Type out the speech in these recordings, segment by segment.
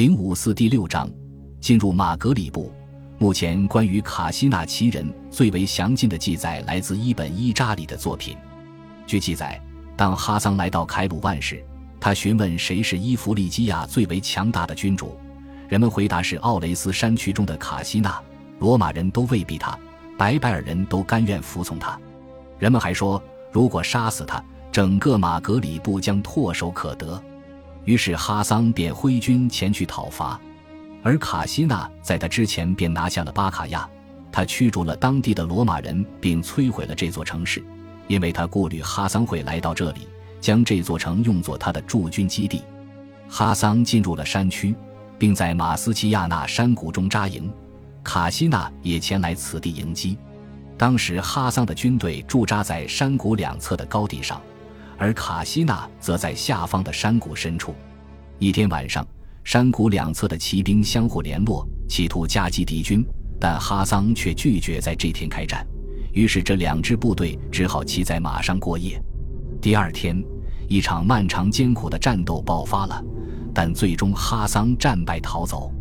零五四第六章，进入马格里布。目前关于卡西纳奇人最为详尽的记载来自伊本伊扎里的作品。据记载，当哈桑来到凯鲁万时，他询问谁是伊弗利基亚最为强大的君主，人们回答是奥雷斯山区中的卡西纳。罗马人都未必他，白拜尔人都甘愿服从他。人们还说，如果杀死他，整个马格里布将唾手可得。于是哈桑便挥军前去讨伐，而卡西纳在他之前便拿下了巴卡亚。他驱逐了当地的罗马人，并摧毁了这座城市，因为他顾虑哈桑会来到这里，将这座城用作他的驻军基地。哈桑进入了山区，并在马斯奇亚纳山谷中扎营，卡西纳也前来此地迎击。当时哈桑的军队驻扎在山谷两侧的高地上。而卡西娜则在下方的山谷深处。一天晚上，山谷两侧的骑兵相互联络，企图夹击敌军，但哈桑却拒绝在这天开战。于是，这两支部队只好骑在马上过夜。第二天，一场漫长艰苦的战斗爆发了，但最终哈桑战败逃走。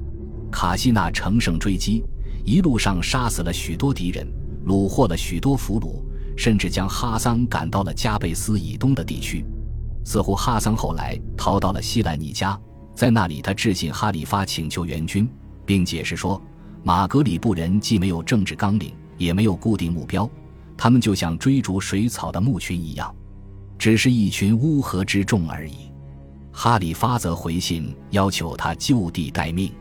卡西娜乘胜追击，一路上杀死了许多敌人，虏获了许多俘虏。甚至将哈桑赶到了加贝斯以东的地区，似乎哈桑后来逃到了西兰尼加，在那里他致信哈里发请求援军，并解释说，马格里布人既没有政治纲领，也没有固定目标，他们就像追逐水草的牧群一样，只是一群乌合之众而已。哈里发则回信要求他就地待命。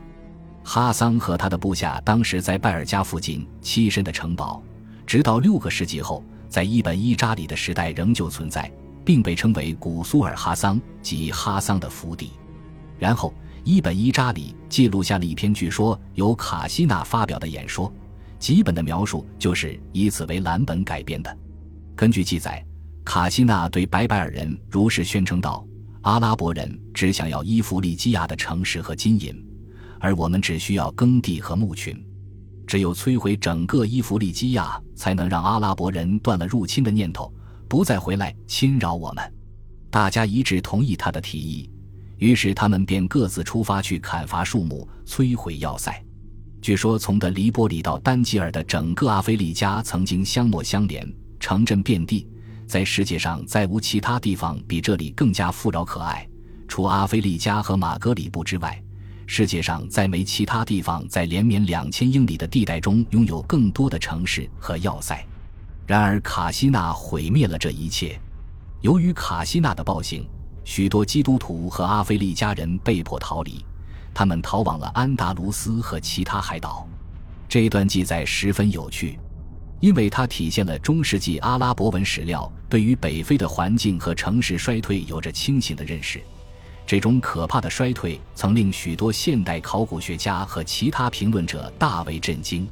哈桑和他的部下当时在拜尔加附近栖身的城堡，直到六个世纪后。在伊本伊扎里的时代仍旧存在，并被称为古苏尔哈桑及哈桑的府邸。然后，伊本伊扎里记录下了一篇据说由卡西纳发表的演说，基本的描述就是以此为蓝本改编的。根据记载，卡西纳对白拜尔人如是宣称道：“阿拉伯人只想要伊弗利基亚的城市和金银，而我们只需要耕地和牧群。”只有摧毁整个伊弗利基亚，才能让阿拉伯人断了入侵的念头，不再回来侵扰我们。大家一致同意他的提议，于是他们便各自出发去砍伐树木、摧毁要塞。据说，从德黎波里到丹吉尔的整个阿非利加曾经相莫相连，城镇遍地，在世界上再无其他地方比这里更加富饶可爱，除阿非利加和马格里布之外。世界上再没其他地方在连绵两千英里的地带中拥有更多的城市和要塞。然而，卡西纳毁灭了这一切。由于卡西纳的暴行，许多基督徒和阿非利加人被迫逃离，他们逃往了安达卢斯和其他海岛。这一段记载十分有趣，因为它体现了中世纪阿拉伯文史料对于北非的环境和城市衰退有着清醒的认识。这种可怕的衰退曾令许多现代考古学家和其他评论者大为震惊。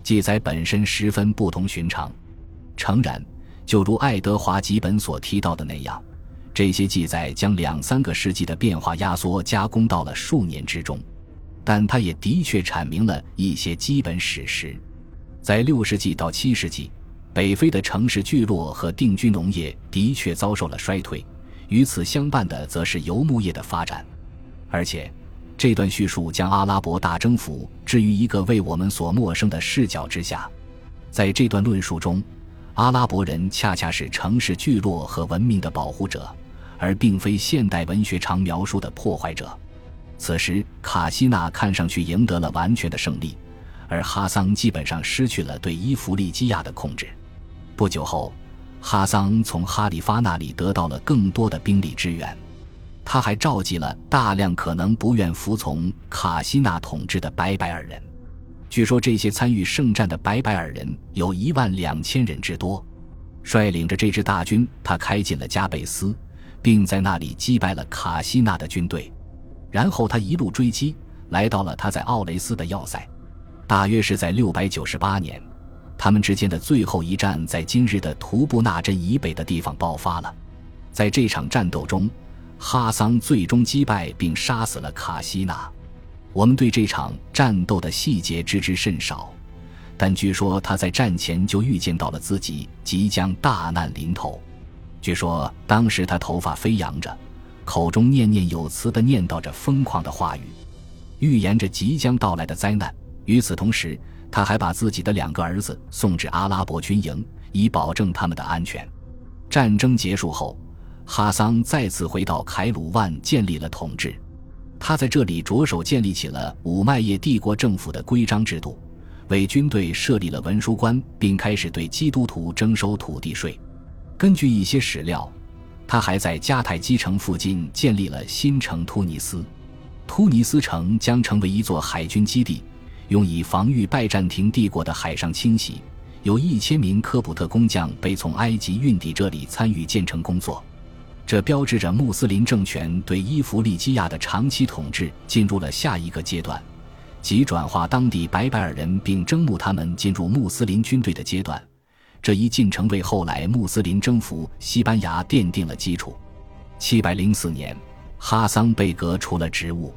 记载本身十分不同寻常。诚然，就如爱德华·吉本所提到的那样，这些记载将两三个世纪的变化压缩加工到了数年之中。但他也的确阐明了一些基本史实。在六世纪到七世纪，北非的城市聚落和定居农业的确遭受了衰退。与此相伴的，则是游牧业的发展，而且，这段叙述将阿拉伯大征服置于一个为我们所陌生的视角之下。在这段论述中，阿拉伯人恰恰是城市聚落和文明的保护者，而并非现代文学常描述的破坏者。此时，卡西纳看上去赢得了完全的胜利，而哈桑基本上失去了对伊弗利基亚的控制。不久后。哈桑从哈里发那里得到了更多的兵力支援，他还召集了大量可能不愿服从卡西纳统治的白白尔人。据说这些参与圣战的白白尔人有一万两千人之多。率领着这支大军，他开进了加贝斯，并在那里击败了卡西纳的军队。然后他一路追击，来到了他在奥雷斯的要塞，大约是在六百九十八年。他们之间的最后一战在今日的图布纳镇以北的地方爆发了。在这场战斗中，哈桑最终击败并杀死了卡西纳。我们对这场战斗的细节知之甚少，但据说他在战前就预见到了自己即将大难临头。据说当时他头发飞扬着，口中念念有词地念叨着疯狂的话语。预言着即将到来的灾难。与此同时，他还把自己的两个儿子送至阿拉伯军营，以保证他们的安全。战争结束后，哈桑再次回到凯鲁万，建立了统治。他在这里着手建立起了五麦叶帝国政府的规章制度，为军队设立了文书官，并开始对基督徒征收土地税。根据一些史料，他还在迦太基城附近建立了新城突尼斯。突尼斯城将成为一座海军基地。用以防御拜占庭帝国的海上侵袭，有一千名科普特工匠被从埃及运抵这里参与建成工作。这标志着穆斯林政权对伊弗利基亚的长期统治进入了下一个阶段，即转化当地白白尔人并征募他们进入穆斯林军队的阶段。这一进程为后来穆斯林征服西班牙奠定了基础。七百零四年，哈桑贝格除了职务。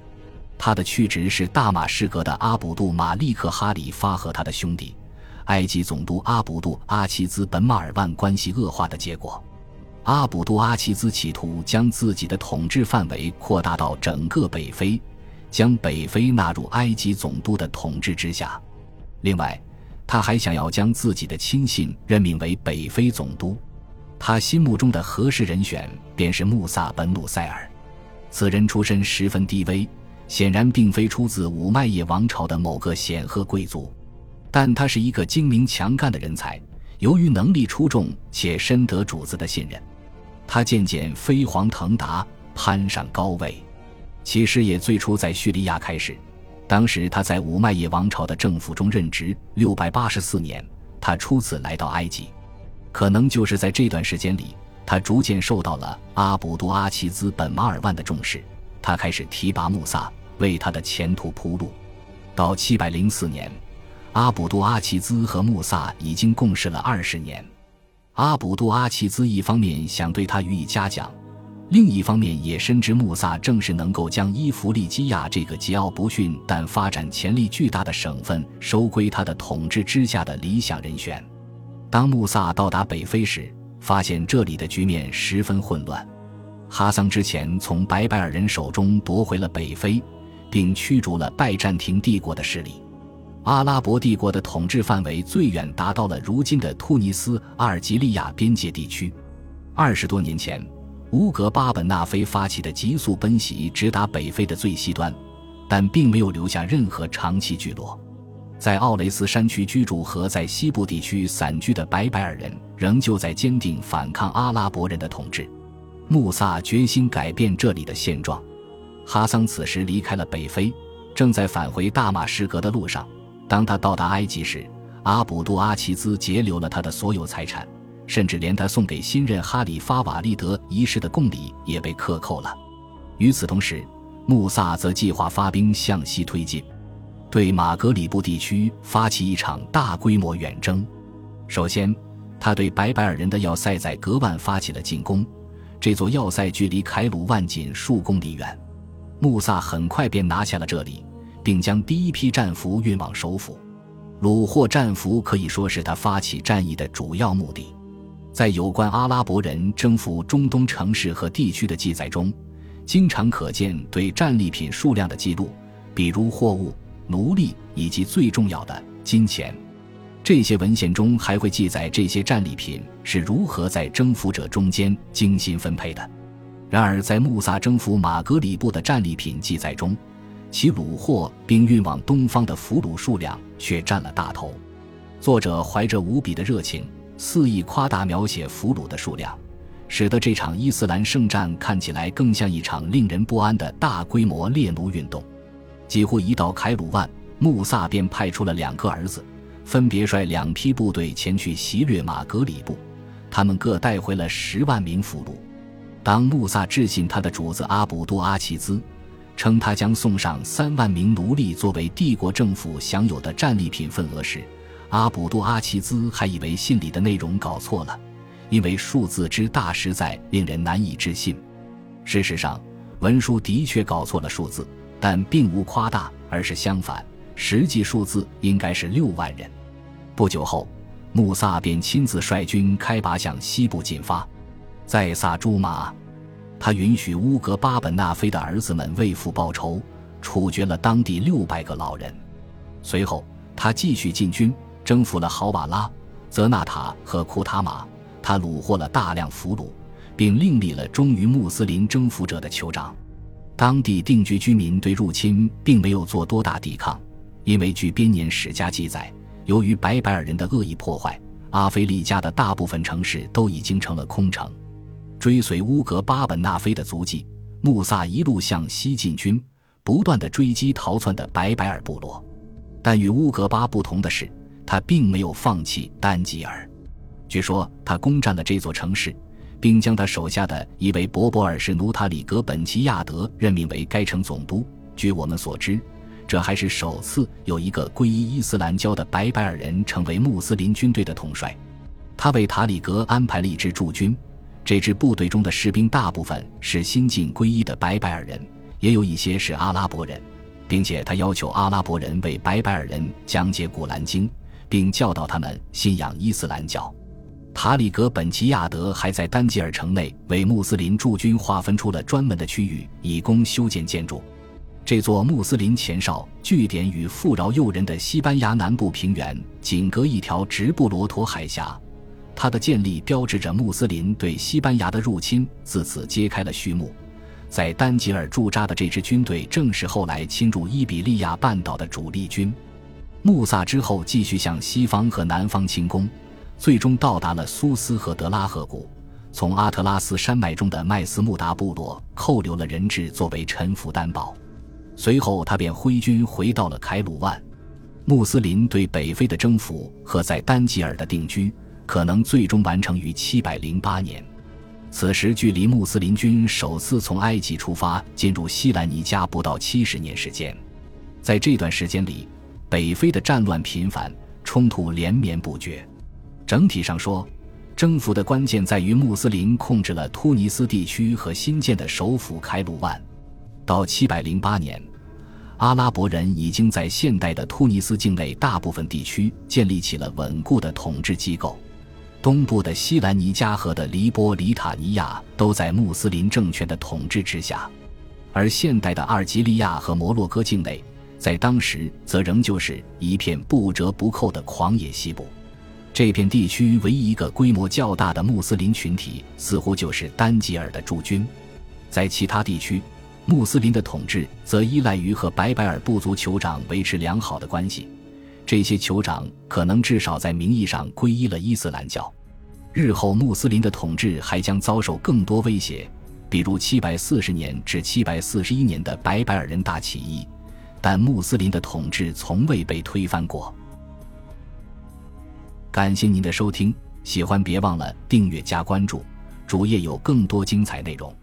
他的去职是大马士革的阿卜杜马利克哈里发和他的兄弟埃及总督阿卜杜阿齐兹本马尔万关系恶化的结果。阿卜杜阿齐兹企图将自己的统治范围扩大到整个北非，将北非纳入埃及总督的统治之下。另外，他还想要将自己的亲信任命为北非总督。他心目中的合适人选便是穆萨本努塞尔。此人出身十分低微。显然并非出自五麦叶王朝的某个显赫贵族，但他是一个精明强干的人才。由于能力出众且深得主子的信任，他渐渐飞黄腾达，攀上高位。其事业最初在叙利亚开始，当时他在五麦叶王朝的政府中任职。六百八十四年，他初次来到埃及，可能就是在这段时间里，他逐渐受到了阿卜杜阿齐兹本马尔万的重视，他开始提拔穆萨。为他的前途铺路。到七百零四年，阿卜杜阿齐兹和穆萨已经共事了二十年。阿卜杜阿齐兹一方面想对他予以嘉奖，另一方面也深知穆萨正是能够将伊弗利基亚这个桀骜不驯但发展潜力巨大的省份收归他的统治之下的理想人选。当穆萨到达北非时，发现这里的局面十分混乱。哈桑之前从白白尔人手中夺回了北非。并驱逐了拜占庭帝国的势力，阿拉伯帝国的统治范围最远达到了如今的突尼斯、阿尔及利亚边界地区。二十多年前，乌格巴本纳菲发起的急速奔袭直达北非的最西端，但并没有留下任何长期聚落。在奥雷斯山区居住和在西部地区散居的白白尔人，仍旧在坚定反抗阿拉伯人的统治。穆萨决心改变这里的现状。哈桑此时离开了北非，正在返回大马士革的路上。当他到达埃及时，阿卜杜阿齐兹截留了他的所有财产，甚至连他送给新任哈里发瓦利德一世的贡礼也被克扣了。与此同时，穆萨则计划发兵向西推进，对马格里布地区发起一场大规模远征。首先，他对白白尔人的要塞在格万发起了进攻，这座要塞距离凯鲁万仅数公里远。穆萨很快便拿下了这里，并将第一批战俘运往首府。虏获战俘可以说是他发起战役的主要目的。在有关阿拉伯人征服中东城市和地区的记载中，经常可见对战利品数量的记录，比如货物、奴隶以及最重要的金钱。这些文献中还会记载这些战利品是如何在征服者中间精心分配的。然而，在穆萨征服马格里布的战利品记载中，其虏获并运往东方的俘虏数量却占了大头。作者怀着无比的热情，肆意夸大描写俘虏的数量，使得这场伊斯兰圣战看起来更像一场令人不安的大规模猎奴运动。几乎一到凯鲁万，穆萨便派出了两个儿子，分别率两批部队前去袭掠马格里布，他们各带回了十万名俘虏。当穆萨致信他的主子阿卜杜阿齐兹，称他将送上三万名奴隶作为帝国政府享有的战利品份额时，阿卜杜阿齐兹还以为信里的内容搞错了，因为数字之大实在令人难以置信。事实上，文书的确搞错了数字，但并无夸大，而是相反，实际数字应该是六万人。不久后，穆萨便亲自率军开拔向西部进发。在萨朱马，他允许乌格巴本纳菲的儿子们为父报仇，处决了当地六百个老人。随后，他继续进军，征服了豪瓦拉、泽纳塔和库塔马。他虏获了大量俘虏，并另立了忠于穆斯林征服者的酋长。当地定居居民对入侵并没有做多大抵抗，因为据编年史家记载，由于白白尔人的恶意破坏，阿非利加的大部分城市都已经成了空城。追随乌格巴本纳菲的足迹，穆萨一路向西进军，不断的追击逃窜的白白尔部落。但与乌格巴不同的是，他并没有放弃丹吉尔。据说他攻占了这座城市，并将他手下的一位博博尔什努塔里格本齐亚德任命为该城总督。据我们所知，这还是首次有一个皈依伊斯兰教的白白尔人成为穆斯林军队的统帅。他为塔里格安排了一支驻军，这支部队中的士兵大部分是新晋皈依的白白尔人，也有一些是阿拉伯人。并且他要求阿拉伯人为白白尔人讲解《古兰经》，并教导他们信仰伊斯兰教。塔里格本齐亚德还在丹吉尔城内为穆斯林驻军划分出了专门的区域，以供修建建筑。这座穆斯林前哨据点与富饶诱人的西班牙南部平原仅隔一条直布罗陀海峡，它的建立标志着穆斯林对西班牙的入侵自此揭开了序幕。在丹吉尔驻扎的这支军队，正是后来侵入伊比利亚半岛的主力军。穆萨之后继续向西方和南方进攻，最终到达了苏斯和德拉赫谷，从阿特拉斯山脉中的麦斯穆达部落扣留了人质作为臣服担保。随后，他便挥军回到了凯鲁万。穆斯林对北非的征服和在丹吉尔的定居，可能最终完成于七百零八年。此时距离穆斯林军首次从埃及出发进入西兰尼加不到七十年时间，在这段时间里，北非的战乱频繁，冲突连绵不绝。整体上说，征服的关键在于穆斯林控制了突尼斯地区和新建的首府开鲁万。到七百零八年，阿拉伯人已经在现代的突尼斯境内大部分地区建立起了稳固的统治机构。东部的西兰尼加河的黎波里塔尼亚都在穆斯林政权的统治之下，而现代的阿尔及利亚和摩洛哥境内，在当时则仍旧是一片不折不扣的狂野西部。这片地区唯一一个规模较大的穆斯林群体，似乎就是丹吉尔的驻军。在其他地区，穆斯林的统治则依赖于和白白尔部族酋长维持良好的关系。这些酋长可能至少在名义上皈依了伊斯兰教，日后穆斯林的统治还将遭受更多威胁，比如740年至741年的白白尔人大起义，但穆斯林的统治从未被推翻过。感谢您的收听，喜欢别忘了订阅加关注，主页有更多精彩内容。